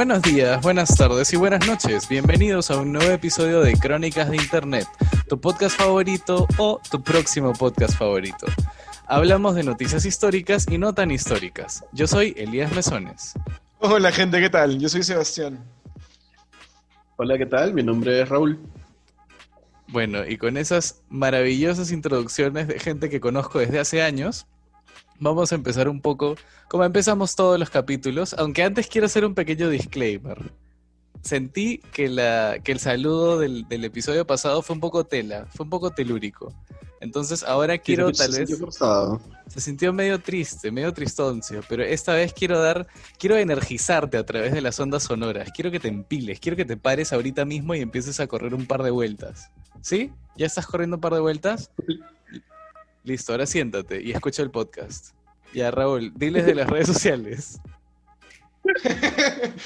Buenos días, buenas tardes y buenas noches. Bienvenidos a un nuevo episodio de Crónicas de Internet, tu podcast favorito o tu próximo podcast favorito. Hablamos de noticias históricas y no tan históricas. Yo soy Elías Mesones. Hola gente, ¿qué tal? Yo soy Sebastián. Hola, ¿qué tal? Mi nombre es Raúl. Bueno, y con esas maravillosas introducciones de gente que conozco desde hace años, vamos a empezar un poco como empezamos todos los capítulos, aunque antes quiero hacer un pequeño disclaimer. Sentí que, la, que el saludo del, del episodio pasado fue un poco tela, fue un poco telúrico. Entonces ahora quiero Sí, se tal vez... sintió. Se sintió medio triste, medio tristoncio, pero esta vez quiero dar, quiero energizarte a través de las ondas sonoras. Quiero que te empiles, quiero que te pares ahorita mismo y empieces a correr un par de vueltas. ¿Sí? ¿Ya estás corriendo un par de vueltas? Listo, ahora siéntate y escucha el podcast. Ya, Raúl, diles de las redes sociales.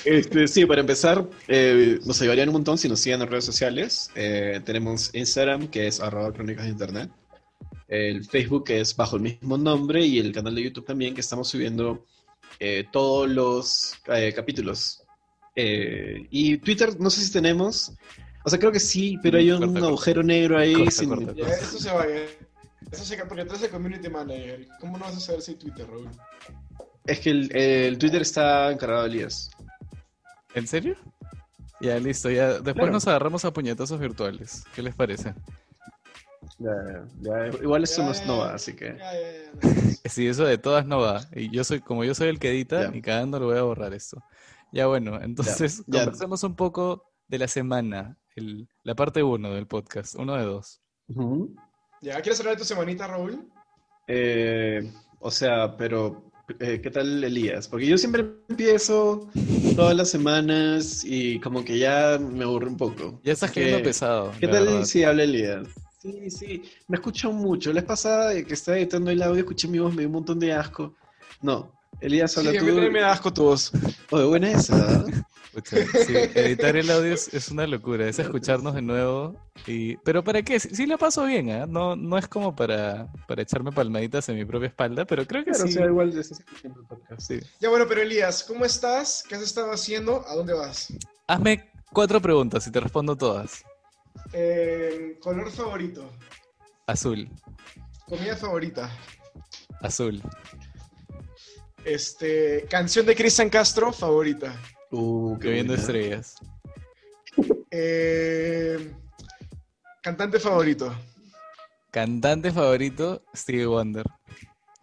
Este, sí, para empezar, eh, nos ayudarían un montón si nos siguen en redes sociales. Eh, tenemos Instagram, que es arroba crónicas de internet. El Facebook, que es bajo el mismo nombre. Y el canal de YouTube también, que estamos subiendo eh, todos los eh, capítulos. Eh, y Twitter, no sé si tenemos. O sea, creo que sí, pero hay un Corta, corta. agujero negro ahí. Corta, sin- eso se va, eh. Eso se porque tú eres el community manager. ¿Cómo no vas a saber si hay Twitter, Raúl? Es que el, el Twitter está encargado de Elías. ¿En serio? Ya, listo, ya. Después Claro. nos agarramos a puñetazos virtuales. ¿Qué les parece? Ya, ya, igual eso no es Nova, así que. Ya, ya, ya. Sí, eso de todas no va. Y yo soy, como yo soy el que edita, Ya. ni cagando lo voy a borrar esto. Ya bueno, entonces ya. conversemos un poco de la semana, el- la parte uno del podcast, uno de dos. Ujú. Ya, ¿quieres hablar de tu semanita, Raúl? Eh, o sea, pero eh, ¿qué tal Elías? Porque yo siempre empiezo todas las semanas y como que ya me aburre un poco. Ya estás Así cayendo que, pesado. ¿Qué tal verdad. si habla Elías? Sí, sí, me escucho mucho. La vez pasada que estaba editando el audio escuché mi voz, me dio un montón de asco. No, Elías Sí, habla mí tú. también me da asco tu voz. Oye, buena esa. Sí, editar el audio es, es una locura, es escucharnos de nuevo. Y... Pero ¿para qué? Sí, sí la paso bien, ¿ah? No, no es como para, para echarme palmaditas en mi propia espalda, pero creo que Claro, o sí. sea, igual estás escuchando el podcast. sí. Ya, bueno, pero Elías, ¿cómo estás? ¿Qué has estado haciendo? ¿A dónde vas? Hazme cuatro preguntas y te respondo todas. Eh, color favorito. Azul, Comida favorita. azul. Este, canción de Cristian Castro favorita. Uh, qué buena. estrellas. Eh, cantante favorito. Cantante favorito, Stevie Wonder.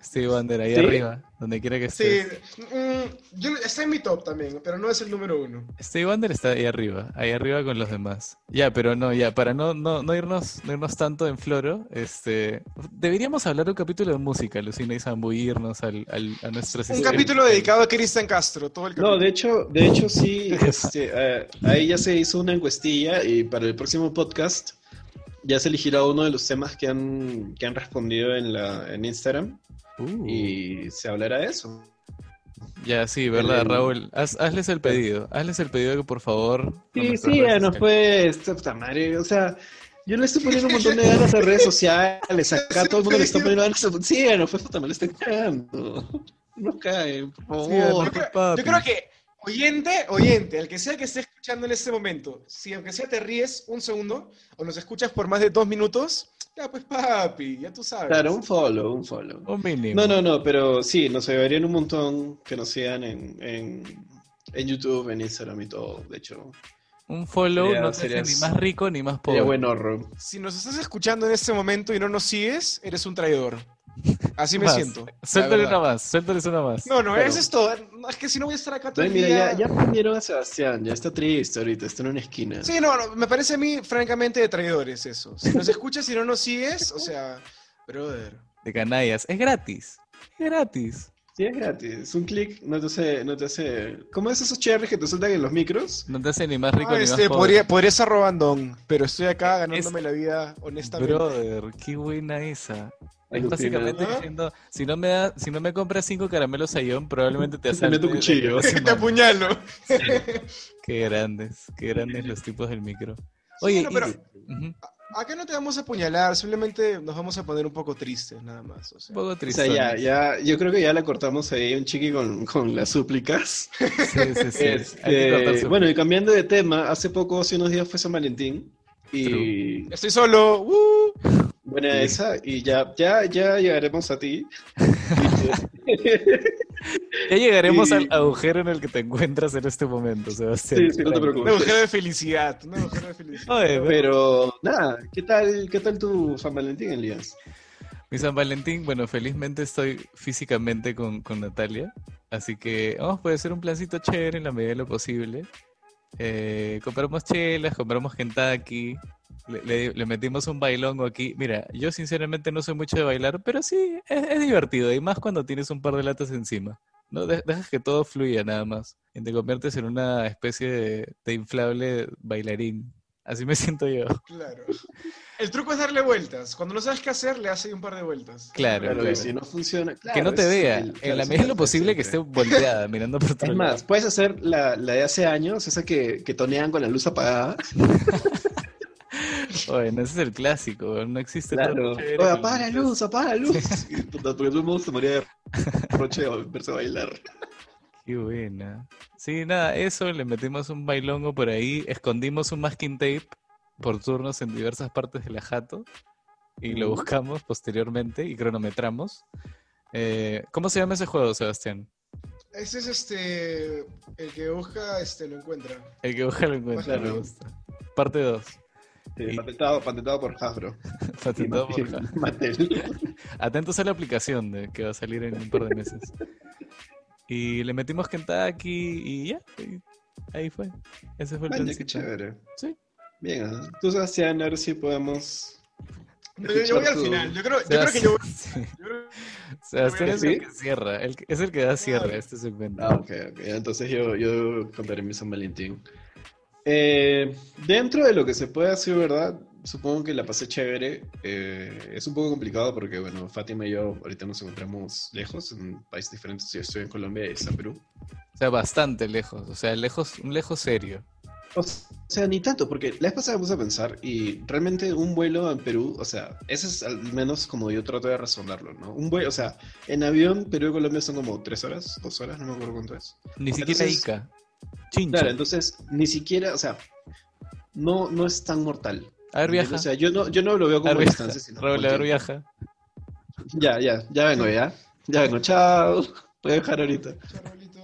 Stevie Wonder, ahí ¿Sí? arriba, donde quiera que Sí, estés. mm, yo, está en mi top también, pero no es el número uno. Stevie Wonder está ahí arriba, ahí arriba con los demás. Ya, pero no, ya, para no, no, no irnos, no irnos tanto en floro, este, deberíamos hablar un capítulo de música, Lucina, y zambullirnos al, al- a nuestros Un capítulo dedicado a Cristian Castro, todo el capítulo. No, de hecho, de hecho sí, este, eh, ahí ya se hizo una encuestilla y para el próximo podcast ya se elegirá uno de los temas que han, que han respondido en, la, en Instagram Uh, y se hablará de eso. ya, sí, verdad, el- Raúl. Haz- hazles el pedido, hazles el pedido que por favor. Sí, sí, ya nos sociales. fue esta puta madre, o sea, yo le estoy poniendo un montón de ganas a redes sociales, acá todo el mundo le está poniendo ganas, sí, ya no fue puta madre, le están cagando. No caen, por Sí, no favor. Yo creo, papi. yo creo que, oyente, oyente, el que sea que esté escuchando en este momento, si aunque sea te ríes un segundo o nos escuchas por más de dos minutos, ya pues papi, ya tú sabes. Claro, un follow, un follow. Un mínimo. No, no, no, pero sí, nos ayudarían un montón que nos sigan en, en, en YouTube, en Instagram y todo, de hecho. Un follow Sería- no te hace sería- ni más rico ni más pobre. Sería buen horror. Si nos estás escuchando en este momento y no nos sigues, eres un traidor. Así me Más. siento. Suéltale una más, suéltales una más. No, no, eso es todo. No, es que si no voy a estar acá todo Ay, el mira, día. ya, ya prendieron a Sebastián, ya está triste ahorita, está en una esquina. Sí, no, no, me parece a mí, francamente, de traidores eso. Si nos escuchas y no nos sigues, o sea, brother. De canallas. Es gratis. Es gratis. Sí, es gratis. Un clic no te hace, no te hace. ¿Cómo es esos cherries que te sueltan en los micros? No te hace ni más rico Ah, ni este, más pobre. podría, podría estar robando, pero estoy acá ganándome la vida honestamente. Brother, qué buena esa. Básicamente diciendo, si no me da, si no me compras cinco caramelos Ayón, probablemente te Te asalte. meto cuchillo. Te apuñalo. Qué grandes, qué grandes los tipos del micro. Sí, Oye, no, y- pero- Ujú. acá no te vamos a apuñalar, simplemente nos vamos a poner un poco tristes, nada más. O sea. Un poco O triste. sea, ya, ya, yo creo que ya le cortamos ahí un chiqui con, con las súplicas. Sí, sí, sí. Este, bueno, y cambiando de tema, hace poco, hace unos días fue San Valentín. Y Estoy solo. ¡uh! Buena Sí. esa, y ya, ya, ya llegaremos a ti. Ya llegaremos y- al agujero en el que te encuentras en este momento, Sebastián. Sí, sí, no te preocupes. Un agujero de felicidad. Un agujero de felicidad. Oye, pero- Pero nada, ¿qué tal, qué tal tu San Valentín, Elías? Mi San Valentín, bueno, felizmente estoy físicamente con, con Natalia, así que vamos, puede ser un plancito chévere en la medida de lo posible. Eh, compramos chelas, compramos Kentucky, le, le- le metimos un bailongo aquí. Mira, yo sinceramente no soy mucho de bailar, pero sí, es, es divertido, y más cuando tienes un par de latas encima. No De- dejas que todo fluya nada más, y te conviertes en una especie de, de inflable bailarín. Así me siento yo. Claro. El truco es darle vueltas. Cuando no sabes qué hacer, le haces un par de vueltas. Claro, Claro, si no funciona. que claro, no te vea, el- en claro, la es medida de lo posible que esté volteada, mirando por otro Es lado. más, puedes hacer la, la de hace años, esa que, que tonean con la luz apagada. Bueno, ese es el clásico, no existe Claro. Oye, apaga la luz, apaga la luz. Puta, porque todo el mundo se moría de roche de verse bailar. Qué buena. Sí, nada, eso, le metimos un bailongo por ahí, escondimos un masking tape por turnos en diversas partes de la jato y lo buscamos posteriormente y cronometramos. Eh, ¿Cómo se llama ese juego, Sebastián? Ese es este. El que busca, este, lo encuentra. El que busca lo encuentra, me gusta. Parte 2. Sí, Y- patentado, patentado por Hasbro. Patentado Y por Mattel. Atentos a la aplicación de, que va a salir en un par de meses. Y le metimos Kentucky y ya. y ahí fue. Ese fue el Vaya, qué chévere. Sí. Bien, tú Sebastián, a ver si podemos... Yo, yo voy al tu- final. Yo creo, yo creo que yo voy. Sí. yo creo- Sebastián es el que cierra, el es el que da cierre a este segmento. Ah, ok, ok. Entonces yo, yo contaré mi San Valentín. Eh, dentro de lo que se puede hacer, ¿verdad? Supongo que la pasé chévere. Eh, es un poco complicado porque, bueno, Fátima y yo ahorita nos encontramos lejos, en países diferentes. Yo estoy en Colombia y está en Perú. O sea, bastante lejos, o sea, lejos, un lejos serio. O sea, ni tanto, porque la vez pasada me puse a pensar y realmente un vuelo en Perú, o sea, ese es al menos como yo trato de razonarlo, ¿no? Un vuelo, o sea, en avión Perú y Colombia son como tres horas, dos horas, no me acuerdo cuánto es. Ni siquiera Entonces- Ica. Chincha. Claro, entonces ni siquiera, o sea, no, no es tan mortal. a ver, viaja. O sea, yo no, yo no lo veo a como ver, distancia, sino Raúl, a ver, viaja. Ya, ya, ya vengo, ya. Ya vengo, chao. Voy a dejar ahorita. Charolito.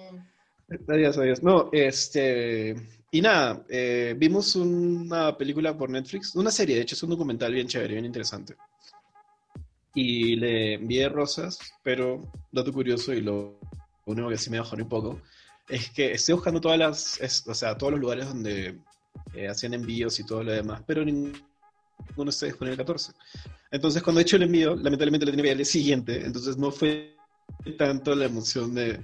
Adiós, adiós. No, este. Y nada, eh, vimos una película por Netflix, una serie, de hecho, es un documental bien chévere, bien interesante. Y le envié rosas, pero dato curioso y lo único que sí me bajó un poco es que estoy buscando todas las, es- o sea, todos los lugares donde eh, hacían envíos y todo lo demás, pero ninguno está disponible el 14. Entonces, cuando he hecho el envío, lamentablemente lo tenía que ir al día siguiente, entonces no fue tanto la emoción de,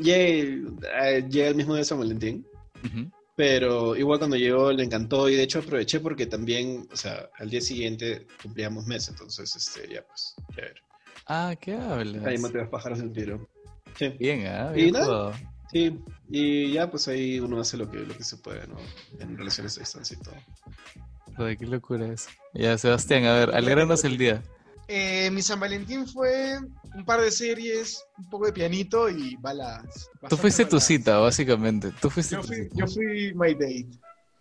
yay, eh, llega el mismo día de San Valentín. Pero igual cuando llegó le encantó y de hecho aproveché porque también, o sea, al día siguiente cumplíamos mes, entonces, este, ya pues, ya ver. Ah, ¿qué hablas? Ahí maté los pájaros del tiro. Sí, Bien, ¿ah? Y Bien nada. Sí, y ya pues ahí uno hace lo que, lo que se puede, ¿no? En relaciones a distancia y todo. Joder, qué locura es. Ya, Sebastián, a ver, alegranos el día. Eh, mi San Valentín fue un par de series, un poco de pianito y balas. Tú fuiste tu cita, básicamente. Tú fuiste Yo tu fui, cita. yo fui my date.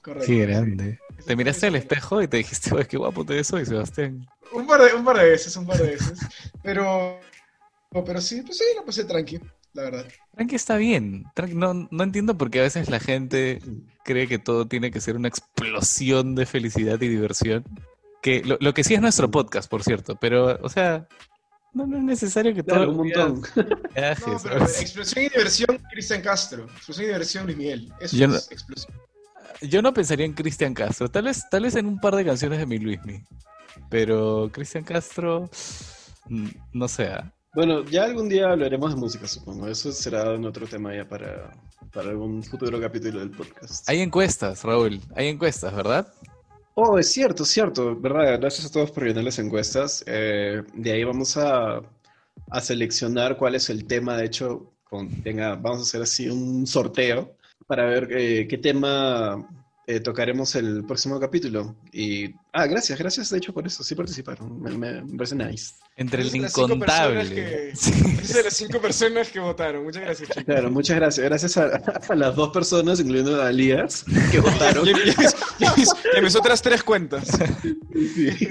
Correcto. Qué grande. Te miraste mi al espejo y te dijiste, "Oye, qué guapo te ves hoy, Sebastián. Un par de, un par de veces, un par de veces. Pero, pero sí, pues sí, lo pasé tranqui, la verdad. Tranqui está bien. Tranqui- no, no entiendo por qué a veces la gente cree que todo tiene que ser una explosión de felicidad y diversión. Que lo, lo que sí es nuestro podcast, por cierto, pero, o sea, no, no es necesario que Claro, todo un montón. viajes, No, pero ¿sabes? explosión y diversión, Cristian Castro. Explosión y diversión, Luis Miguel. Eso Yo no- es explosión. Yo no pensaría en Cristian Castro, tal vez, tal vez en un par de canciones de mi Luismi. Pero Cristian Castro, mm, no sé. Bueno, ya algún día hablaremos de música, supongo. Eso será en otro tema ya para, para algún futuro capítulo del podcast. Hay encuestas, Raúl, hay encuestas, ¿verdad? Oh, es cierto, es cierto, ¿verdad? Gracias a todos por llenar las encuestas. Eh, de ahí vamos a, a seleccionar cuál es el tema. De hecho, con, venga, vamos a hacer así un sorteo para ver eh, qué tema eh, tocaremos el próximo capítulo. Y, ah, gracias, gracias de hecho por eso, sí participaron, me, me- me parece nice. Entre el incontable. que- Sí. Son las cinco personas que votaron. Muchas gracias, chicos. Claro, muchas gracias. Gracias a, a las dos personas, incluyendo a Lías, que votaron. Y, y- y- y- y mis otras tres cuentas. Sí.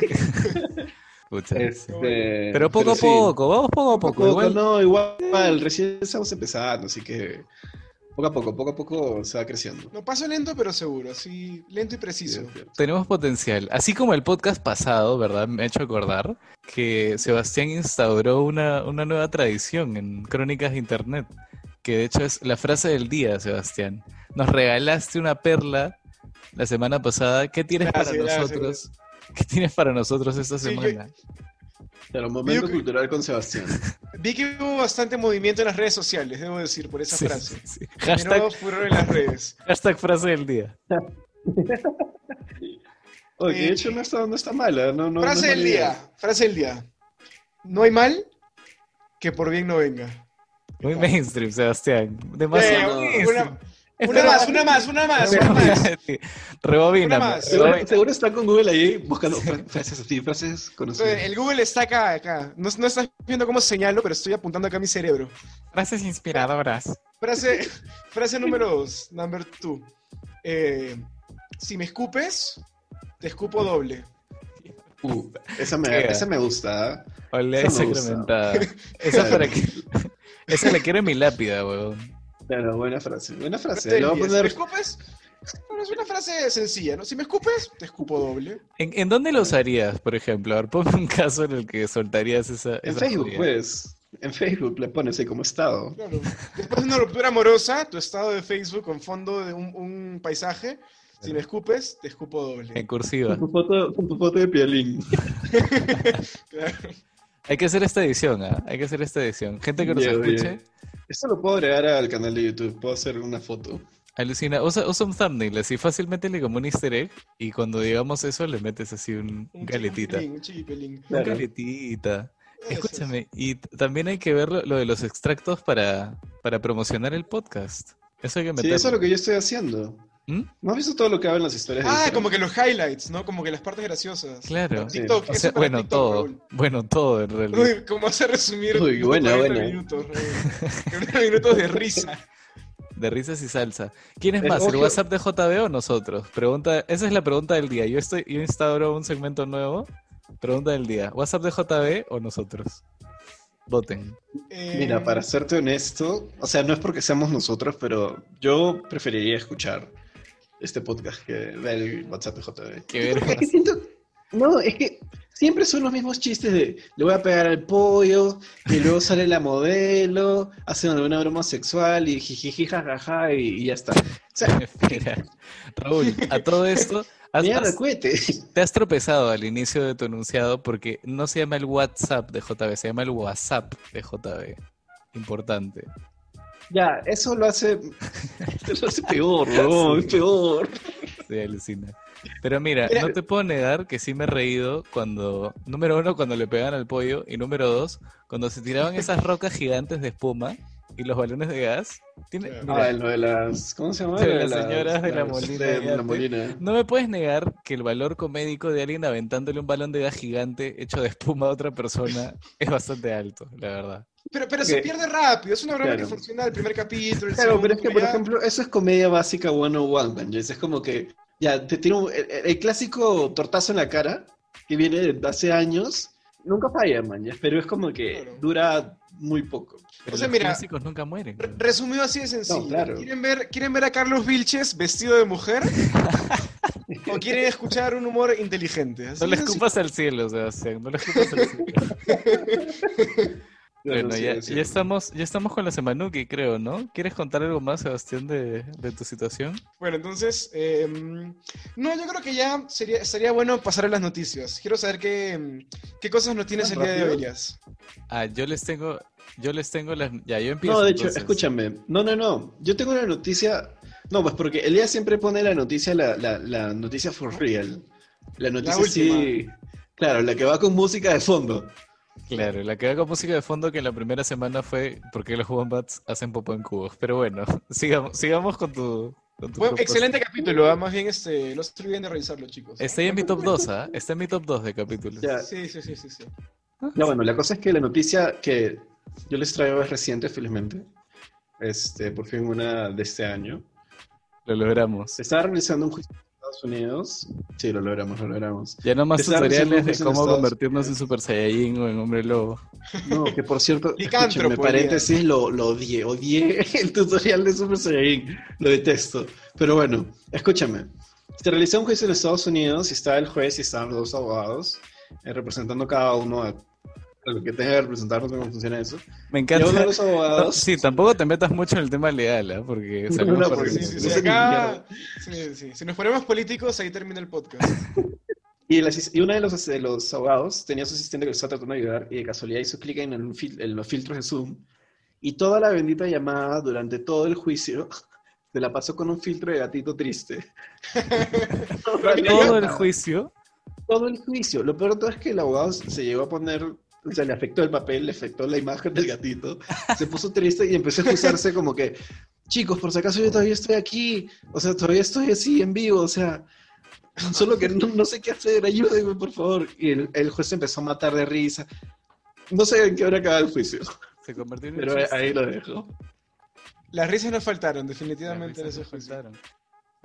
Este, sí. Pero poco a sí. poco, vamos poco a Poco a poco. poco, igual. no, igual, recién estamos empezando, así que poco a poco, poco a poco se va creciendo. No paso lento, pero seguro. Así, lento y preciso. Tenemos potencial. Así como el podcast pasado, ¿verdad? Me ha hecho acordar que Sebastián instauró una, una nueva tradición en Crónicas de Internet, que de hecho es la frase del día, Sebastián. Nos regalaste una perla la semana pasada. ¿Qué tienes Gracias, para gracias. nosotros? ¿Qué tienes para nosotros esta Sí, yo- semana? Claro, momento cultural con Sebastián. Vi que hubo bastante movimiento en las redes sociales, debo decir, por esa Sí, frase. sí, sí. Hashtag, furor en las redes. hashtag frase del día. Oye, que Eh, de hecho no está, no está mala. No, no, frase no del idea. día. Frase del día. No hay mal que por bien no venga. Muy mainstream, Sebastián. Demasiado. Eh, una, una más, una más, una más, una más. Rebobina. Una más. Seguro, seguro está con Google ahí buscando fra- frases así, frases conocidas. El Google está acá, acá. No, no estás viendo cómo señalo, pero estoy apuntando acá a mi cerebro. Frases inspiradoras. Frase, frase número dos, number two. Eh, si me escupes, te escupo doble. Uh, esa, me, esa me gusta. ¿eh? Esa me gusta. Esa para que. Esa la quiero en mi lápida, weón. Claro, buena frase. Buena frase. Voy a me escupes, bueno, es una frase sencilla, ¿no? Si me escupes, te escupo doble. ¿En, en dónde lo usarías, por ejemplo? A ver, ponme un caso en el que soltarías esa. En esa Facebook, pues. En Facebook le pones ahí como estado. Claro. Después de una ruptura amorosa, tu estado de Facebook con fondo de un, un paisaje. Si me escupes, te escupo doble. En cursiva. Con tu foto, con tu foto de piolín. Claro. Hay que hacer esta edición, ¿ah? Hay que hacer esta edición. Gente que nos escuche, Esto lo puedo agregar al canal de YouTube. Puedo hacer una foto. alucina. Usa, usa un thumbnail, así fácilmente le como un easter egg. Y cuando digamos eso, le metes así un, un Un galetita. Un chiquipelín. Un Claro. galetita. Escúchame, y también hay que ver lo, lo de los extractos para, para promocionar el podcast. Eso hay que Sí, meterlo. eso es lo que yo estoy haciendo. ¿Mm? ¿No has visto todo lo que hago en las historias de Ah, como que los highlights, ¿no? Como que las partes graciosas. Claro. Sí. O sea, bueno, TikTok, todo. Raúl. Bueno, todo en realidad. Uy, ¿cómo a resumir Uy, buena, 40 buena. minutos, Raúl? 40 minutos de risa. De risas y salsa. ¿Quién es más, el. WhatsApp de JB o nosotros? Pregunta, esa es la pregunta del día. Yo estoy, yo instauro un segmento nuevo. Pregunta del día. ¿WhatsApp de JB o nosotros? Voten. Eh, Mira, para serte honesto, o sea, no es porque seamos nosotros, pero yo preferiría escuchar este podcast que ver el WhatsApp de JB. Que ver Es que siento- No, es que siempre son los mismos chistes de le voy a pegar al pollo, y luego sale la modelo, hacen alguna broma sexual y jijiji jajaja y, y ya está. O sea, Mira, Raúl, a todo esto, has- mira, has- te has tropezado al inicio de tu enunciado porque no se llama el WhatsApp de JB, se llama el WhatsApp de JB. Importante. Ya, eso lo hace, lo hace peor, ¿no? Sí. Es peor. Sí, alucina. Pero mira, Mira- no te puedo negar que sí me he reído cuando, número uno, cuando le pegan al pollo, y número dos, cuando se tiraban esas rocas gigantes de espuma y los balones de gas. Tiene- Claro. mira, Ah, lo de las, ¿cómo se llama? De Lo las señoras de la Molina de Yate. la Molina. no me puedes negar que el valor comédico de alguien aventándole un balón de gas gigante hecho de espuma a otra persona es bastante alto, la verdad. Pero, pero se pierde rápido. Es una broma Claro. que funciona el primer capítulo. El Claro, pero segundo, es que, por ya- ejemplo, eso es comedia básica 101, man. Es como que, ya, te tiro el, el clásico tortazo en la cara, que viene de hace años, nunca falla, man, ya, pero es como que Claro. dura muy poco. Pero O sea, los mira, clásicos nunca mueren. Re- Resumido así de sencillo. No, claro. ¿Quieren, ver, ¿Quieren ver a Carlos Vilches vestido de mujer? ¿O quieren escuchar un humor inteligente? Así No le escupas al cielo, Sebastián, no le escupas al cielo. Bueno, ya, ya estamos, ya estamos con la Semanuki, creo, ¿no? ¿Quieres contar algo más, Sebastián, de, de tu situación? Bueno, entonces, eh, no, yo creo que ya sería, sería bueno pasar a las noticias. Quiero saber qué, qué cosas nos tienes el ¿Tan día de hoy? Elias. Ah, yo les tengo, yo les tengo las, ya, yo empiezo. No, de hecho, entonces. escúchame. No, no, no. Yo tengo una noticia. No, pues porque Elías siempre pone la noticia, la, la, la noticia for real. La noticia sí. Claro, la que va con música de fondo. Claro, la que con música de fondo que en la primera semana fue porque los wombats hacen popo en cubos. Pero bueno, sigamos, sigamos con tu, con excelente capítulo, ¿ah? más bien este, no se olviden de revisarlo, chicos. Está ahí en mi top 2, ¿ah? Está en mi top 2 de capítulos. Ya. Sí, sí, sí, sí, sí. Ya bueno, la cosa es que la noticia que yo les traigo es reciente, felizmente. Este, por fin una de este año. Lo logramos. Se está realizando un juicio Estados Unidos. Sí, lo logramos, lo logramos. Ya no más Está recién tutoriales de en cómo convertirnos en. Super Saiyajin o en hombre lobo. No, que por cierto, escúchenme, paréntesis, lo, lo odié, odié el tutorial de Super Saiyajin, lo detesto. Pero bueno, escúchame. Se realizó un juicio en Estados Unidos y estaba el juez y estaban los dos abogados eh, representando cada uno a, que tenga que representar, no sé cómo funciona eso. Me Y encanta. uno de los abogados... Sí, tampoco te metas mucho en el tema legal, ¿ah? Porque No, salimos no, por porque Sí, sí, no sí, acá... Sí, sí. Si nos ponemos políticos, ahí termina el podcast. Y, el y uno de los, de los abogados tenía su asistente que lo estaba tratando de ayudar y de casualidad hizo clic en, el fil- en los filtros de Zoom y toda la bendita llamada durante todo el juicio se la pasó con un filtro de gatito triste. Todo el juicio. Todo el juicio. Lo peor de todo es que el abogado se llegó a poner, o sea, le afectó el papel, le afectó la imagen del gatito, se puso triste y empezó a excusarse como que, chicos, por si acaso yo todavía estoy aquí, o sea, todavía estoy así en vivo, o sea, solo que no, no sé qué hacer, ayúdenme, por favor. Y el, el juez se empezó a matar de risa. No sé en qué hora acaba el juicio, Se convirtió en un pero ahí lo dejo. Las risas nos faltaron, Las definitivamente, en risas ese me juicio. faltaron.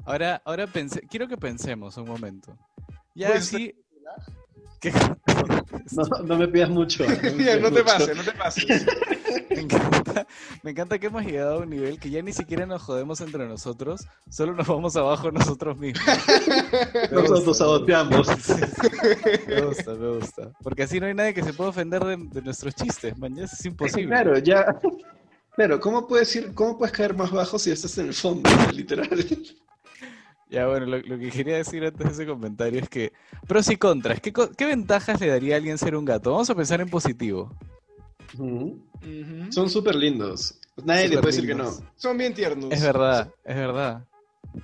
Ahora, ahora quiero que pensemos un momento. Ya Pues, No, no me pidas mucho. me Bien, pidas no te mucho. pases, no te pases. me, encanta, me encanta que hemos llegado a un nivel que ya ni siquiera nos jodemos entre nosotros, solo nos vamos abajo nosotros mismos. Nos autosaboteamos. Sí, sí. Me gusta, me gusta. Porque así no hay nadie que se pueda ofender de, de nuestros chistes, man. ya Es imposible. claro, ya. Claro, ¿cómo puedes ir, cómo puedes caer más bajo si estás en el fondo, literal? Ya, bueno, lo, lo que quería decir antes de ese comentario es que pros y contras. ¿Qué, qué ventajas le daría a alguien ser un gato? Vamos a pensar en positivo. Son súper lindos. Nadie le puede decir que no. Son bien tiernos. Es verdad, es verdad.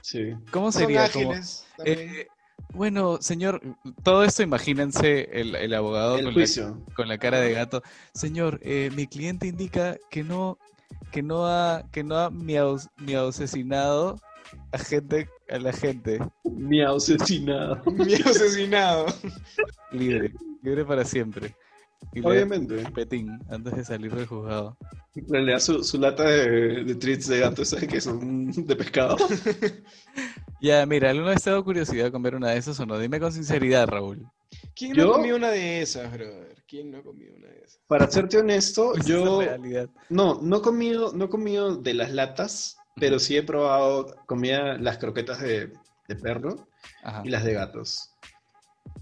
Sí. ¿Cómo Son sería? Ágiles. también. eh, bueno, señor, todo esto imagínense el, el abogado El con la, juicio. con la cara de gato. Señor, eh, mi cliente indica que no, que no ha, que no ha miau, miau asesinado a gente, a la gente. Mi asesinado. Mi asesinado. Libre, libre para siempre. Y Obviamente. petín antes de salir del juzgado. Le da su, su lata de, de treats de gato, ¿sabes? Que son de pescado. Ya, mira, ¿alguna vez te ha dado curiosidad comer una de esas o no? Dime con sinceridad, Raúl. ¿Quién no ¿Yo? ha comido una de esas, brother? ¿Quién no ha comido una de esas? Para serte honesto, yo. realidad. No, no he comido, no he comido de las latas, pero sí he probado comida, las croquetas de, de perro Ajá. y las de gatos.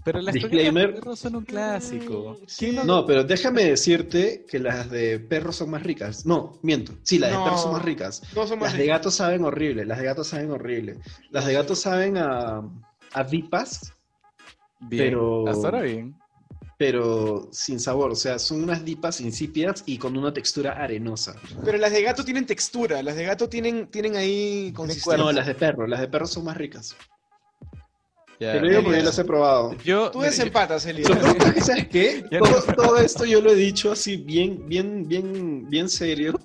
Pero las Disclaimer. croquetas de perro son un clásico. Mm, ¿Quién sí. no- No, pero déjame decirte que las de perro son más ricas. No, miento. Sí, las de perro son más ricas. No son más Las de gato saben horrible. Las de gato saben horrible. Las de gato saben a, a vipas, Bien. pero- Hasta ahora bien. Pero sin sabor. O sea, son unas vipas insípidas y con una textura arenosa. Pero las de gato tienen textura, las de gato tienen, tienen ahí consistencia. No, las de perro. Las de perro son más ricas. Ya. Te lo digo porque yo las he probado. Yo, Tú mira, desempatas, Elías. ¿sabes qué? Todo, esto yo lo he dicho así bien, bien, bien, bien serio.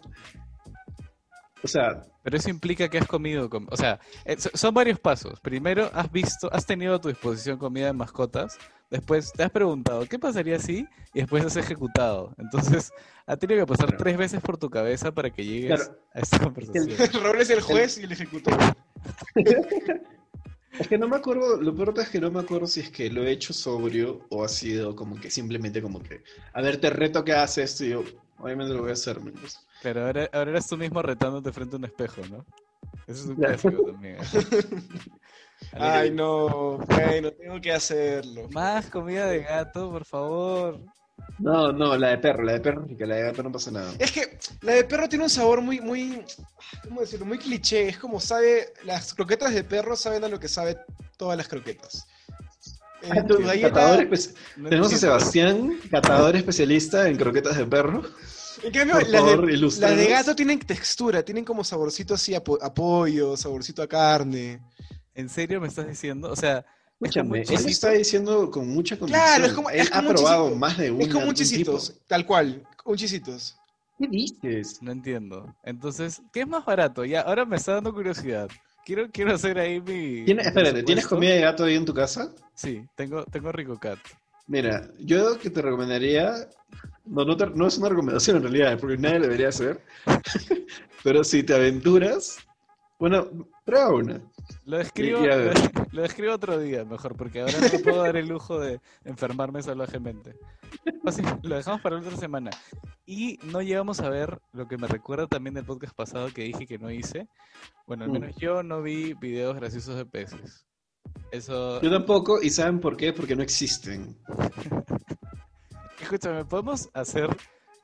O sea, pero eso implica que has comido. com- O sea, eh, so- son varios pasos. Primero, has visto, has tenido a tu disposición comida de mascotas. Después, te has preguntado, ¿qué pasaría si? Y después has ejecutado. Entonces, ha tenido que pasar Claro. tres veces por tu cabeza para que llegues Claro. a esta conversación. Raúl es el juez y el ejecutor. es que no me acuerdo, lo peor es que no me acuerdo si es que lo he hecho sobrio o ha sido como que simplemente como que, a ver, te reto que haces esto y yo, obviamente lo voy a hacer. ¿me entiendes? Pero ahora, ahora eres tú mismo retándote frente a un espejo, ¿no? Eso es un clásico también. Ay, no, bueno, tengo que hacerlo. Más comida de gato, por favor. No, no, la de perro, la de perro, que la de gato no pasa nada. Es que la de perro tiene un sabor muy, muy, ¿cómo decirlo? Muy cliché. Es como sabe, las croquetas de perro saben a lo que sabe todas las croquetas. Eh, Ah, tú, tu galleta- catador espe- No Tenemos a. Sebastián, catador especialista en croquetas de perro. En cambio, Por las, favor, de, ilústranos. las de gato tienen textura, tienen como saborcito así a, po- a pollo, saborcito a carne. ¿En serio me estás diciendo? O sea, Escúchame, él está diciendo con mucha convicción. Claro, es como- Él es ha como un probado chisito. más de una. es como un tipo. chisitos, tal cual, un chisitos. ¿Qué dices? No entiendo. Entonces, ¿qué es más barato? Ya, ahora me está dando curiosidad. Quiero, quiero hacer ahí mi. ¿Tienes, espérate, ¿tienes comida de gato ahí en tu casa? Sí, tengo, tengo Rico Cat. Mira, yo que te recomendaría, no, no, te- no es una recomendación en realidad, porque nadie lo debería hacer, pero si te aventuras, bueno, prueba una. Lo describo, lo describo otro día mejor, porque ahora no puedo dar el lujo de enfermarme salvajemente. Así, lo dejamos para la otra semana. Y no llegamos a ver lo que me recuerda también del podcast pasado que dije que no hice. Bueno, al Mm. menos yo no vi videos graciosos de peces. Eso. Yo tampoco, y ¿saben por qué? Porque no existen. Escúchame, ¿podemos hacer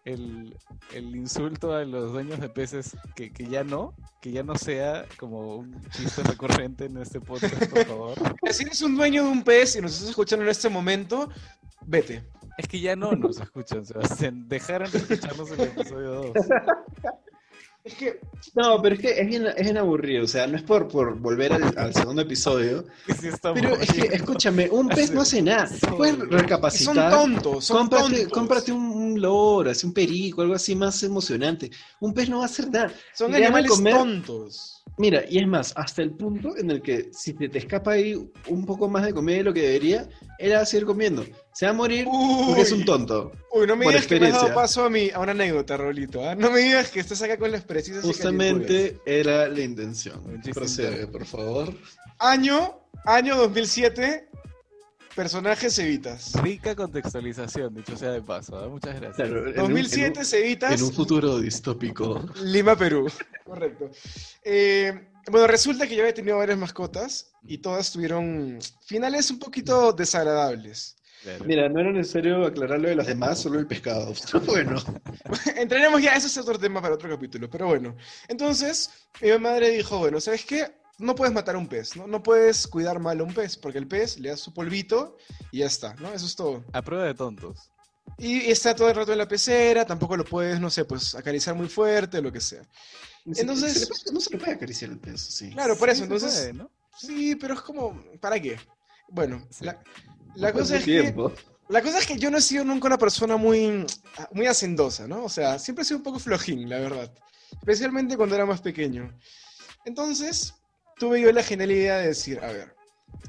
el, el insulto a los dueños de peces que, que ya no? Que ya no sea como un chiste recurrente en este podcast, por favor. Si eres un dueño de un pez y nos estás escuchando en este momento, vete. Es que ya no nos escuchan, Sebastián. Dejaron de escucharnos en el episodio 2. Es que No, pero es que es bien, es bien aburrido, o sea, no es por, por volver al, al segundo episodio, Sí pero es que, escúchame, un pez no hace nada. Puedes son recapacitar. tontos, son Cómprate, tontos. cómprate un, un loro, así un perico, algo así más emocionante. Un pez no va a hacer nada. Son le animales comer- tontos. Mira, y es más, hasta el punto en el que si te, te escapa ahí un poco más de comida de lo que debería, él va a seguir comiendo. Se va a morir porque es un tonto. Uy, no me digas que me has dado paso a, una anécdota, Rolito. ¿ah? No me digas que estás acá con las precisas Justamente era la intención. Procede, por favor. Año, año 2007, personajes Evitas. Rica contextualización, dicho sea de paso. ¿eh? Muchas gracias. Claro, en un- 2007, en un- Cevitas, En un futuro distópico. Lima, Perú. Correcto. Eh, bueno, resulta que yo había tenido varias mascotas y todas tuvieron finales un poquito desagradables. Claro. Mira, no era necesario aclarar lo de los demás, solo el pescado. bueno, Entraremos ya, eso es otro tema para otro capítulo, pero bueno. Entonces, mi madre dijo, bueno, ¿sabes qué? No puedes matar a un pez, ¿no? No puedes cuidar mal a un pez, porque el pez le da su polvito y ya está, ¿no? Eso es todo. A prueba de tontos. Y está todo el rato en la pecera, tampoco lo puedes, no sé, pues acariciar muy fuerte, lo que sea. Entonces- Se puede- no se le puede acariciar el pez, sí. Claro, por eso, Sí, entonces... puede, ¿no? Sí, pero es como, ¿para qué? Bueno, Sí. la, la cosa es que... tiempo. La cosa es que yo no he sido nunca una persona muy, muy hacendosa, ¿no? O sea, siempre he sido un poco flojín, la verdad. Especialmente cuando era más pequeño. Entonces, tuve yo la genial idea de decir, a ver,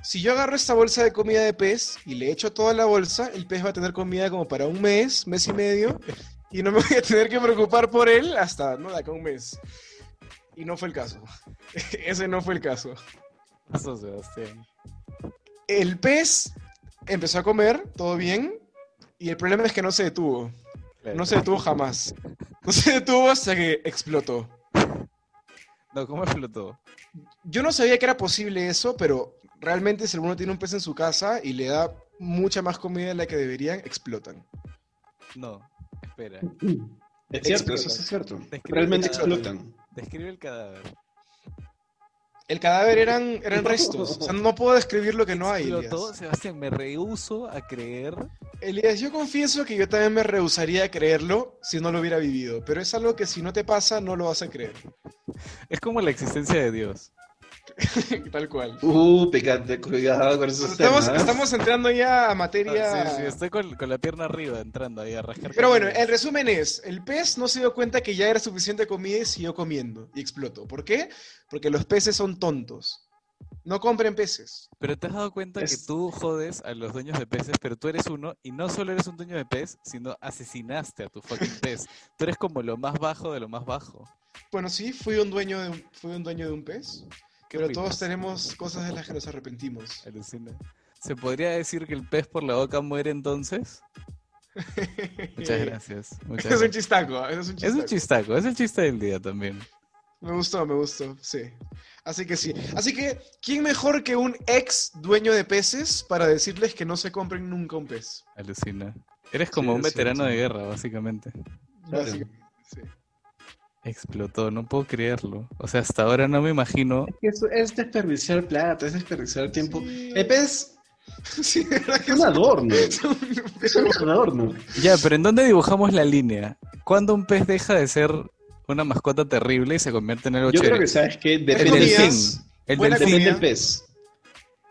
si yo agarro esta bolsa de comida de pez y le echo toda la bolsa, el pez va a tener comida como para un mes, mes y medio, y no me voy a tener que preocupar por él hasta, no, de acá un mes. Y no fue el caso. Ese no fue el caso. Eso, Sebastián. El pez empezó a comer, todo bien, y el problema es que no se detuvo. No se detuvo jamás. No se detuvo hasta que explotó. No, ¿cómo explotó? Yo no sabía que era posible eso, pero realmente si alguno tiene un pez en su casa y le da mucha más comida de la que deberían, explotan. No, espera. Es cierto, eso Explotan. es cierto. Describe Realmente explotan. Describe el cadáver. El cadáver eran, eran restos. O sea, no puedo describir lo que no hay. Elías. Explotó, Sebastián, me rehuso a creer. Elías, yo confieso que yo también me rehusaría a creerlo si no lo hubiera vivido, pero es algo que si no te pasa, no lo vas a creer. Es como la existencia de Dios. Tal cual. Uh, picante, cuidado con esos Estamos, temas. estamos entrando ya a Ah, materia... sí, sí, estoy con, con la pierna arriba entrando ahí a rascar. Pero bueno, el resumen es, el pez no se dio cuenta que ya era suficiente comida y siguió comiendo y explotó. ¿Por qué? Porque los peces son tontos. No compren peces. Pero te has dado cuenta que tú jodes a los dueños de peces, pero tú eres uno, y no solo eres un dueño de pez, sino asesinaste a tu fucking pez. Tú eres como lo más bajo de lo más bajo. Bueno, sí, fui un dueño de un, fui un, dueño de un pez, ¿Qué pero opinas? todos tenemos cosas de las que nos arrepentimos. Alucina. ¿Se podría decir que el pez por la boca muere entonces? Muchas gracias. Muchas es un chistaco, es un Es chistaco. un chistaco, es el chiste del día también. Me gustó, me gustó, sí. Así que sí. Así que, ¿quién mejor que un ex dueño de peces para decirles que no se compren nunca un pez? Alucina. Eres como Sí, un es veterano de guerra, básicamente. Básicamente, sí. Explotó, no puedo creerlo. O sea, hasta ahora no me imagino. Eso es desperdiciar plata, es desperdiciar tiempo. Sí. El pez Sí, que es un adorno. es un- Es adorno. Ya, pero ¿en dónde dibujamos la línea? ¿Cuándo un pez deja de ser una mascota terrible y se convierte en algo Yo creo chévere? que sabes que El depende, delfín. El del pez.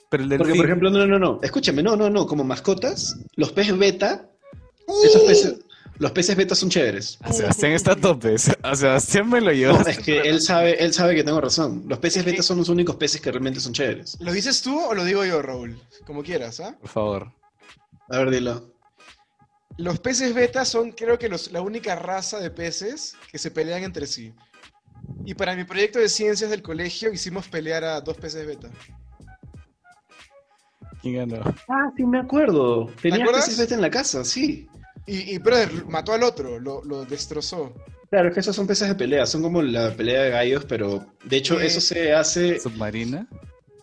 Pero el Porque, por ejemplo, no, no, no, no. Escúchame, no, no, no. Como mascotas, los peces beta, esos peces. Los peces beta son chéveres. A Sebastián está a tope. A Sebastián me lo llevó. No, es que él sabe, él sabe que tengo razón. Los peces beta son los únicos peces que realmente son chéveres. ¿Lo dices tú o lo digo yo, Raúl? Como quieras, ¿ah? Por favor. A ver, dilo. Los peces beta son, creo que, los- la única raza de peces que se pelean entre sí. Y para mi proyecto de ciencias del colegio hicimos pelear a dos peces beta. ¿Quién ganó? Ah, sí, me acuerdo. Tenía peces beta en la casa, sí. Y, y brother, mató al otro, lo, lo destrozó. Claro, es que esos son peces de pelea, son como la pelea de gallos, pero de hecho eso se hace, ¿Submarina?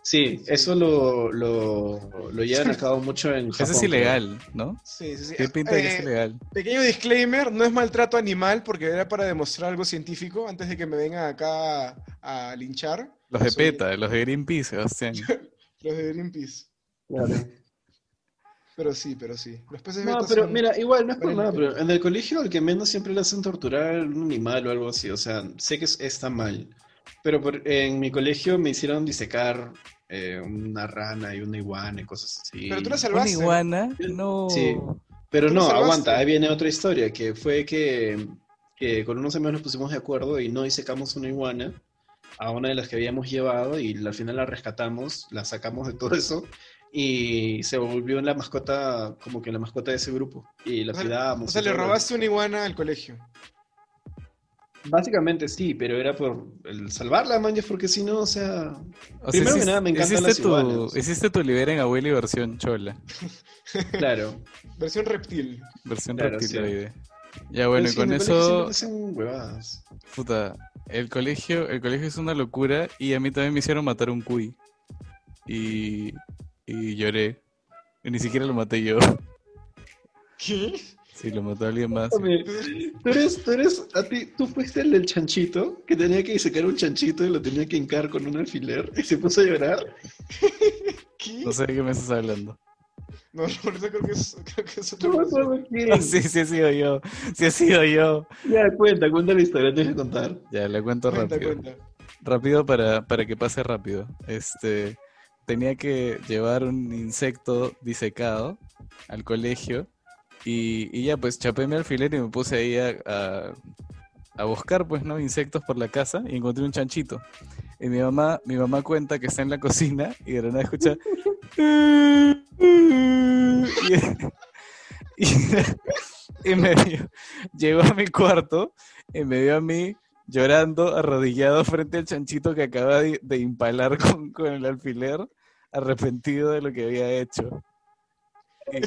sí, eso lo, lo, lo llevan a cabo mucho en Japón. Eso es ilegal, ¿no? Sí, sí, sí. ¿Qué pinta de que es Eh, ilegal? Pequeño disclaimer, no es maltrato animal porque era para demostrar algo científico antes de que me vengan acá a, a linchar. Los de Soy- PETA, los de Greenpeace, Sebastián. Los de Greenpeace. Claro. Pero sí, pero sí. Los peces No, pero son- mira, igual no es por nada, pero en el colegio al que menos siempre le hacen torturar a un animal o algo así, o sea, sé que es- está mal, pero por- en mi colegio me hicieron disecar eh, una rana y una iguana y cosas así. Pero tú la ¿Una salvaste. iguana? No. Sí. Pero no, aguanta, ahí viene otra historia, que fue que, que con unos amigos nos pusimos de acuerdo y no disecamos una iguana a una de las que habíamos llevado y al final la rescatamos, la sacamos de todo eso y se volvió la mascota, como que la mascota de ese grupo y la sea, cuidábamos. O sea, le robaste una iguana al colegio. Básicamente sí, pero era por el salvarla, man, ya, porque si no, o sea... O sea, Primero que hiciste- nada, me encantan hiciste las tu, iguanas. Hiciste tu Liberen a Willy versión chola. Claro. Versión reptil. Versión Claro, reptiloide. Ya bueno, y sí, con eso, puta, el colegio, el colegio es una locura y a mí también me hicieron matar un cuy. Y, y lloré. Y ni siquiera lo maté yo. ¿Qué? Sí, lo mató alguien más. Hombre, Tú eres, tú eres, a ti, tú fuiste el del chanchito, que tenía que sacar un chanchito y lo tenía que hincar con un alfiler y se puso a llorar. ¿Qué? No sé de qué me estás hablando. No, no, por eso creo que es, creo que es otra No. Ah, sí, sí he sido yo. Sí he sido yo. Ya, cuenta, cuenta la historia, tienes que contar. Ya, le cuento Cuenta, rápido. cuenta. Rápido para, para que pase rápido. Este, tenía que llevar un insecto disecado al colegio y, y ya pues chapé mi alfiler y me puse ahí a, a- a buscar pues no insectos por la casa y encontré un chanchito. Y mi mamá, mi mamá cuenta que está en la cocina y de la nada escucha y, y- y me vio- llegó a mi cuarto y me vio a mí llorando, arrodillado frente al chanchito que acaba de, de impalar con, con el alfiler, arrepentido de lo que había hecho. Y-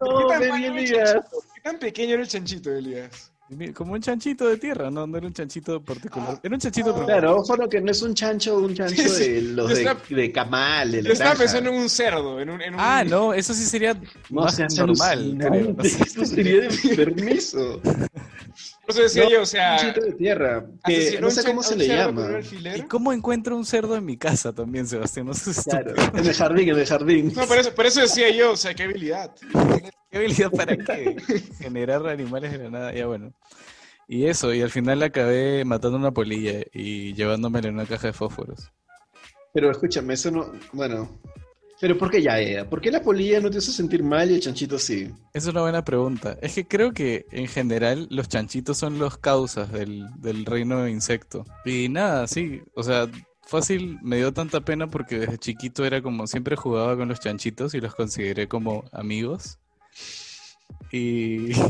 No, ¿Qué tan Elías. ¿Qué tan pequeño era el chanchito, Elías? como un chanchito de tierra, no, no era un chanchito particular. Era un chanchito, Ah. Claro, ojo, no, que no es un chancho, un chancho Sí, sí. de los de, de camal, de Yo estaba pensando en un cerdo, en un... En un... Ah, no, eso sí sería No más normal, creo. Eso sería de permiso. Por eso decía No, yo, o sea... chanchito de tierra. Que no un sé cómo se un le un llama. ¿Y cómo encuentro un cerdo en mi casa también, Sebastián? No sé Claro, en el jardín, en el jardín. No, por eso, por eso decía yo, o sea, qué habilidad. ¿Qué habilidad para qué? Generar animales de la nada, ya bueno. Y eso, y al final acabé matando una polilla y llevándomela en una caja de fósforos. Pero escúchame, eso no. Bueno. Pero ¿por qué ya, Eda? ¿Por qué la polilla no te hace sentir mal y el chanchito sí? Es una buena pregunta. Es que creo que en general los chanchitos son los causas del, del reino de insecto. Y nada, sí, o sea, fácil me dio tanta pena porque desde chiquito era como siempre jugaba con los chanchitos y los consideré como amigos. Y... es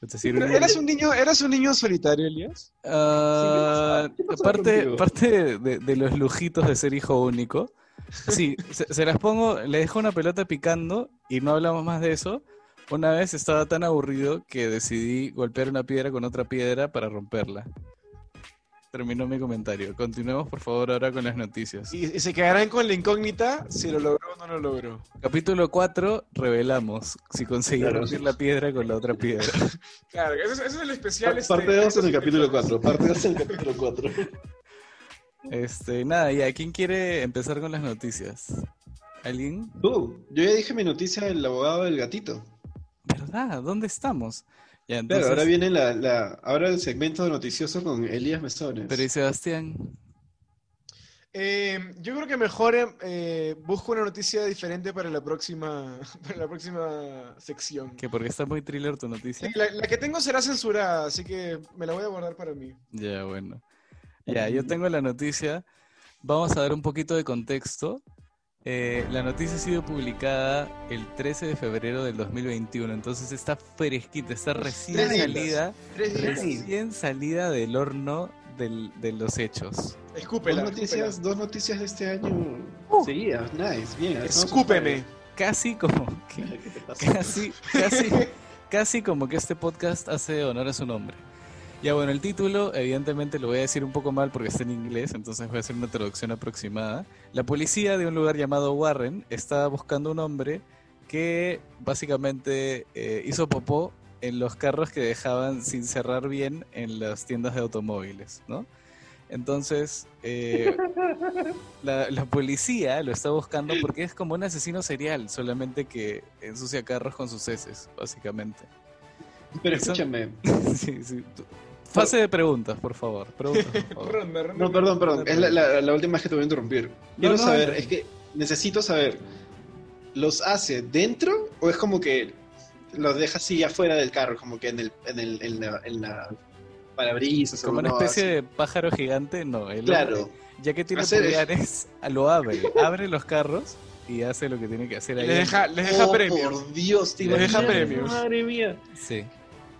decir, ¿Eras un niño, eras un niño solitario, Elías? Ah, ¿Qué pasó aparte, contigo? parte de, de los lujitos de ser hijo único, sí, se, se las pongo, le dejo una pelota picando y no hablamos más de eso. Una vez estaba tan aburrido que decidí golpear una piedra con otra piedra para romperla. Terminó mi comentario. Continuemos, por favor, ahora con las noticias. Y, y se quedarán con la incógnita si lo logró o no lo logró. Capítulo 4, revelamos si conseguí Claro. romper la piedra con la otra piedra. Claro, ese, es- el especial. este, Parte 2 en el capítulo estos 4. Parte 2 en el capítulo 4. Este, nada, ya, ¿quién quiere empezar con las noticias? ¿Alguien? Tú, yo ya dije mi noticia del abogado del gatito. ¿Verdad? ¿Dónde estamos? Ya, Claro, ahora viene la, la, ahora el segmento noticioso con Elías Mesones. pero ¿y Sebastián? Eh, yo creo que mejor eh, eh, busco una noticia diferente para la próxima, para la próxima sección. Que porque está muy thriller tu noticia. Sí, la, la que tengo será censurada, así que me la voy a guardar para mí. Ya, bueno. Ya, yo tengo la noticia. Vamos a dar un poquito de contexto. Eh, la noticia ha sido publicada el 13 de febrero del 2021, entonces está fresquita, está recién Tres salida, Tres recién salida del horno del- de los hechos. Escúpela. Dos noticias, dos noticias de este año Uh. seguidas. Nice, bien. Escúpeme. Casi como que, casi, casi, casi como que este podcast hace honor a su nombre. Ya bueno, el título evidentemente lo voy a decir un poco mal porque está en inglés, entonces voy a hacer una traducción aproximada. La policía de un lugar llamado Warren está buscando un hombre que básicamente eh, hizo popó en los carros que dejaban sin cerrar bien en las tiendas de automóviles, ¿no? Entonces, eh, la, la policía lo está buscando porque es como un asesino serial, solamente que ensucia carros con sus heces, básicamente. Pero Eso- escúchame. Sí, sí. Fase de preguntas, por favor. Preguntas, por favor. Ronda, ronda. No, perdón, perdón. Es la, la- la última vez que te voy a interrumpir. Quiero no, saber, no. es que necesito saber, ¿los hace dentro o es como que los deja así afuera del carro, como que en el, en el, en la, en la parabrisas Como una especie así? de pájaro gigante, no. El Claro. ya que tiene Hacer- pulgares, lo abre. Abre los carros y hace lo que tiene que hacer ahí. Les deja, les deja Oh, premio. por Dios, te Les deja premios. Madre mía. Sí.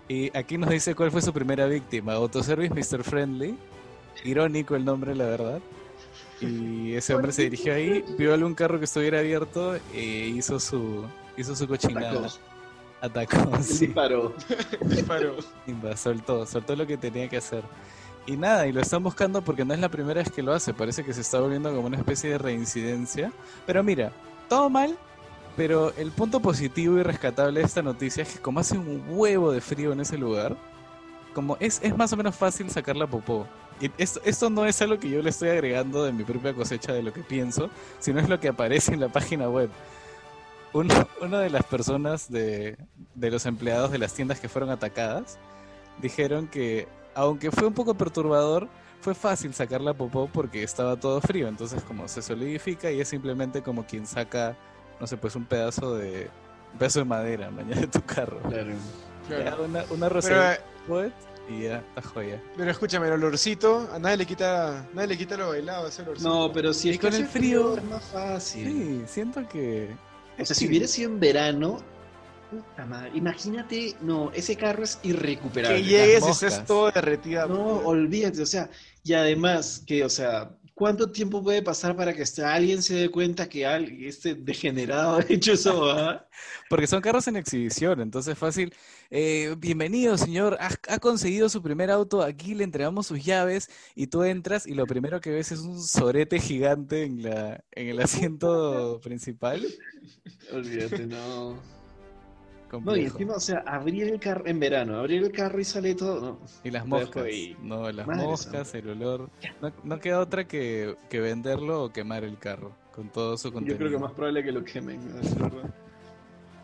Y aquí nos dice cuál fue su primera víctima. Autoservice Mr. Friendly. Irónico el nombre, la verdad. Y ese hombre se dirigió ahí, vio algún carro que estuviera abierto e hizo su, hizo su cochinada. Atacó. Atacó, sí. Disparó. Disparo. Simba, soltó, soltó lo que tenía que hacer. Y nada, y lo están buscando porque no es la primera vez que lo hace, parece que se está volviendo como una especie de reincidencia. Pero mira, todo mal, pero el punto positivo y rescatable de esta noticia es que como hace un huevo de frío en ese lugar, como es, es más o menos fácil sacar la popó. Y esto, esto no es algo que yo le estoy agregando de mi propia cosecha de lo que pienso, sino es lo que aparece en la página web. Uno, una de las personas de, de los empleados de las tiendas que fueron atacadas dijeron que, aunque fue un poco perturbador, fue fácil sacar la popó porque estaba todo frío. Entonces, como se solidifica y es simplemente como quien saca, no sé, pues un pedazo de, un pedazo de madera mañana de tu carro. Claro. Ya, Claro. una, una Pero, rosadita eh, y ya está joya. pero escúchame, el olorcito, a nadie le quita, nadie le quita lo bailado ese olorcito. No, pero si es con que el frío- es más fácil. Sí, siento que. O sea, si hubiera sido en verano, puta madre, imagínate, no, ese carro es irrecuperable. que llegues y estés todo derretida. No, olvídate, o sea, y además que, o sea, ¿cuánto tiempo puede pasar para que hasta alguien se dé cuenta que al- este degenerado ha hecho eso? ah? Porque son carros en exhibición, entonces fácil. eh, bienvenido, señor. Ha, ha conseguido su primer auto. Aquí le entregamos sus llaves y tú entras y lo primero que ves es un sorete gigante en la en el asiento principal. Olvídate, no. No, y encima, o sea, abrir el carro en verano, abrir el carro y sale todo, no. Y las moscas. No, las Madre moscas, el olor. No, no queda otra que, que venderlo o quemar el carro con todo su Yo contenido. creo que más probable que lo quemen, verdad.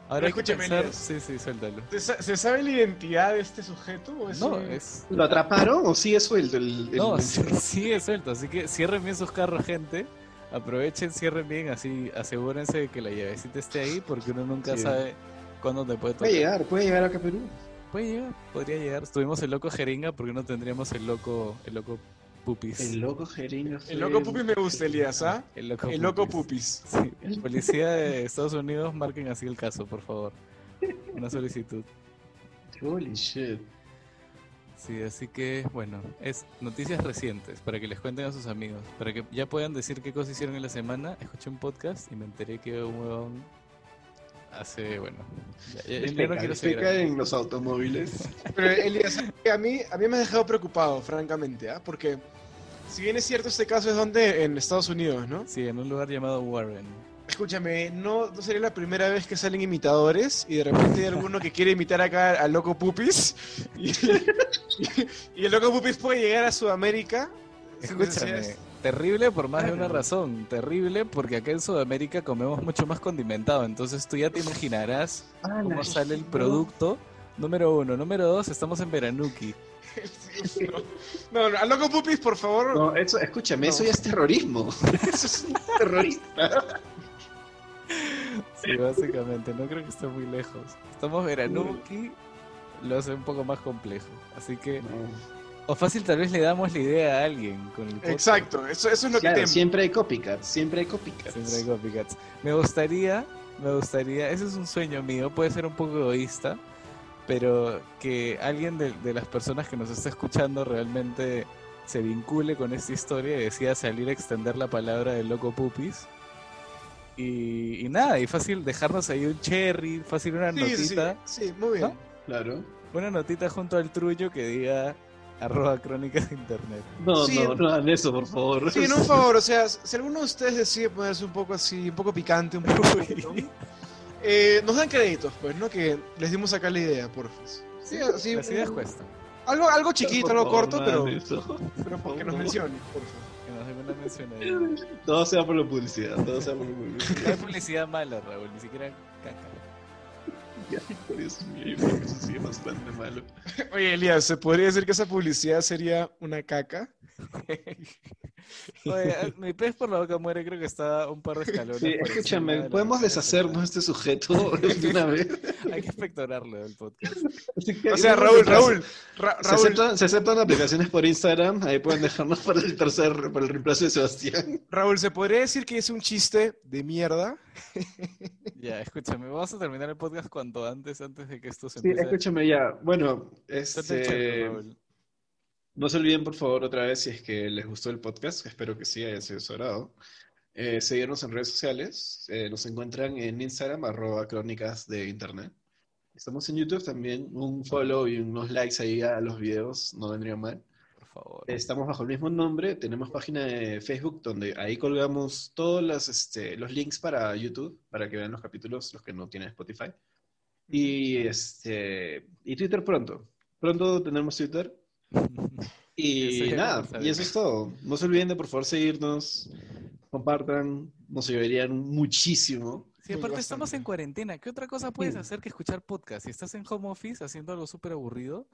Ahora Escúchame. Sí, sí, suéltalo. ¿Se, sa- se sabe la identidad de este sujeto? ¿O es No, un- es. ¿Lo atraparon o sigue suelto el, el- No, sí- sigue suelto, así que cierren bien sus carros, gente. Aprovechen, cierren bien, así asegúrense de que la llavecita esté ahí, porque uno nunca Sí. sabe cuándo te puede tocar. Puede llegar, puede llegar acá a Perú. Puede llegar, podría llegar. Tuvimos el loco jeringa, porque no tendríamos el loco, el loco pupis. El loco jeringa. El loco pupis me gusta, Elías, ¿ah? El loco El loco pupis. Sí, policía de Estados Unidos, marquen así el caso, por favor. Una solicitud. Holy shit. Sí, así que, bueno, es noticias recientes para que les cuenten a sus amigos, para que ya puedan decir qué cosas hicieron en la semana. Escuché un podcast y me enteré que un huevón hace, bueno, ya, no quiero seguir. en los automóviles. Pero Elías, a mí, a mí me ha dejado preocupado, francamente, ¿ah? Porque si bien es cierto este caso es donde en Estados Unidos, ¿no? Sí, en un lugar llamado Warren. Escúchame, no, no sería la primera vez que salen imitadores y de repente hay alguno que quiere imitar acá al loco Pupis y, y el loco Pupis puede llegar a Sudamérica. Escúchame, terrible por más de una razón. Terrible porque acá en Sudamérica comemos mucho más condimentado. Entonces tú ya te imaginarás cómo sale el producto. Número uno. Número dos, estamos en Veranuki. Sí, no. No, no, Loco Pupis, por favor. No, eso, escúchame, No. eso ya es terrorismo. eso es un terrorista. Sí, básicamente, no creo que esté muy lejos. Estamos Veranuki, lo hace un poco más complejo. Así que, o fácil, tal vez le damos la idea a alguien con el podcast. Exacto, eso, eso es lo que temo. siempre hay copycats, siempre hay copycats. Siempre hay copycats. Me gustaría, me gustaría, ese es un sueño mío, puede ser un poco egoísta, pero que alguien de, de las personas que nos está escuchando realmente se vincule con esta historia y decida salir a extender la palabra del loco pupis. Y, y nada, y fácil dejarnos ahí un cherry, fácil una Sí, sí, sí, notita, sí, muy bien. ¿No? Claro. una notita junto al trullo que diga arroba crónicas de internet. No, Sí. no, no hagan eso, por favor. Sí, no, un favor, o sea, si alguno de ustedes decide ponerse un poco así, un poco picante, un poco... Eh, nos dan créditos, pues, ¿no? Que les dimos acá la idea, porfis. Sí, así, Las ideas cuestan. algo, algo chiquito, algo favor, corto, pero, eso. pero que nos No. mencionen, por favor. Que nos den una mención ahí. Todo sea por la publicidad, todo sea por la No hay publicidad. publicidad mala, Raúl, ni siquiera caca. Dios mío, yo creo que eso sí es bastante malo. Oye, Elías, ¿se podría decir que esa publicidad sería una caca? Oye, mi pez por la boca muere, creo que está un par de escalones. Sí, por escúchame, de ¿podemos deshacernos de este sujeto de una vez? Hay que espectorarlo del podcast. Que- O sea, Raúl, Raúl, Ra- Se Raúl, aceptan, se aceptan aplicaciones por Instagram, ahí pueden dejarnos para el tercer, para el reemplazo de Sebastián. Raúl, ¿se podría decir que es un chiste de mierda? Ya, escúchame, vamos a terminar el podcast cuanto antes, antes de que esto se Sí, empiece. escúchame ya. Bueno, este, no se olviden por favor otra vez si es que les gustó el podcast, espero que sí haya sido su. Eh, seguirnos en redes sociales, eh, nos encuentran en Instagram, arroba crónicas de internet. Estamos en YouTube también, un follow y unos likes ahí a los videos no vendría mal. Favor. Estamos bajo el mismo nombre, tenemos página de Facebook donde ahí colgamos todos los, este, los links para YouTube, para que vean los capítulos, los que no tienen Spotify. Y, este, y Twitter pronto. Pronto tenemos Twitter. Y nada, y eso es todo. No se olviden de por favor seguirnos, compartan, nos ayudarían muchísimo. Sí, aparte estamos en cuarentena. ¿Qué otra cosa puedes hacer que escuchar podcast? Si estás en home office haciendo algo súper aburrido,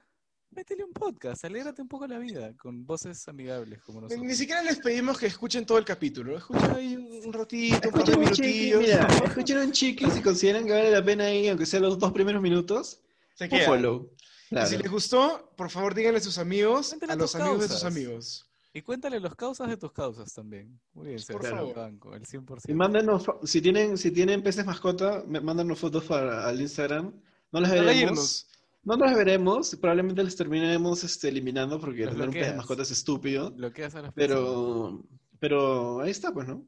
métele un podcast, alégrate un poco la vida con voces amigables como Ni, nosotros. ni siquiera les pedimos que escuchen todo el capítulo. Escuchen ahí un, un ratito, un par de Escuchen un chiqui, minutillos. mira, escuchen un chiqui si consideran que vale la pena ahí, aunque sea los dos primeros minutos, Se un follow. Y Claro. si les gustó, por favor díganle a sus amigos, Cuéntale a los amigos de sus amigos. Y cuéntale los causas de tus causas también. Muy bien, Por favor. banco, el 100%. Y mándenos, fo- si tienen, si tienen peces mascota, mándanos fotos para, al Instagram. No las veremos. No las veremos, probablemente las terminaremos este, eliminando porque tener un pez de bloqueas. mascota es estúpido. Bloqueas a las personas. Pero, pero ahí está, pues, ¿no?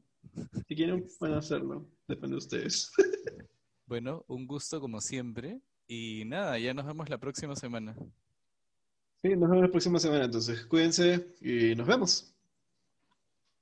Si quieren, pueden hacerlo. Depende de ustedes. Bueno, un gusto como siempre. Y nada, ya nos vemos la próxima semana. Sí, nos vemos la próxima semana entonces. Cuídense y nos vemos.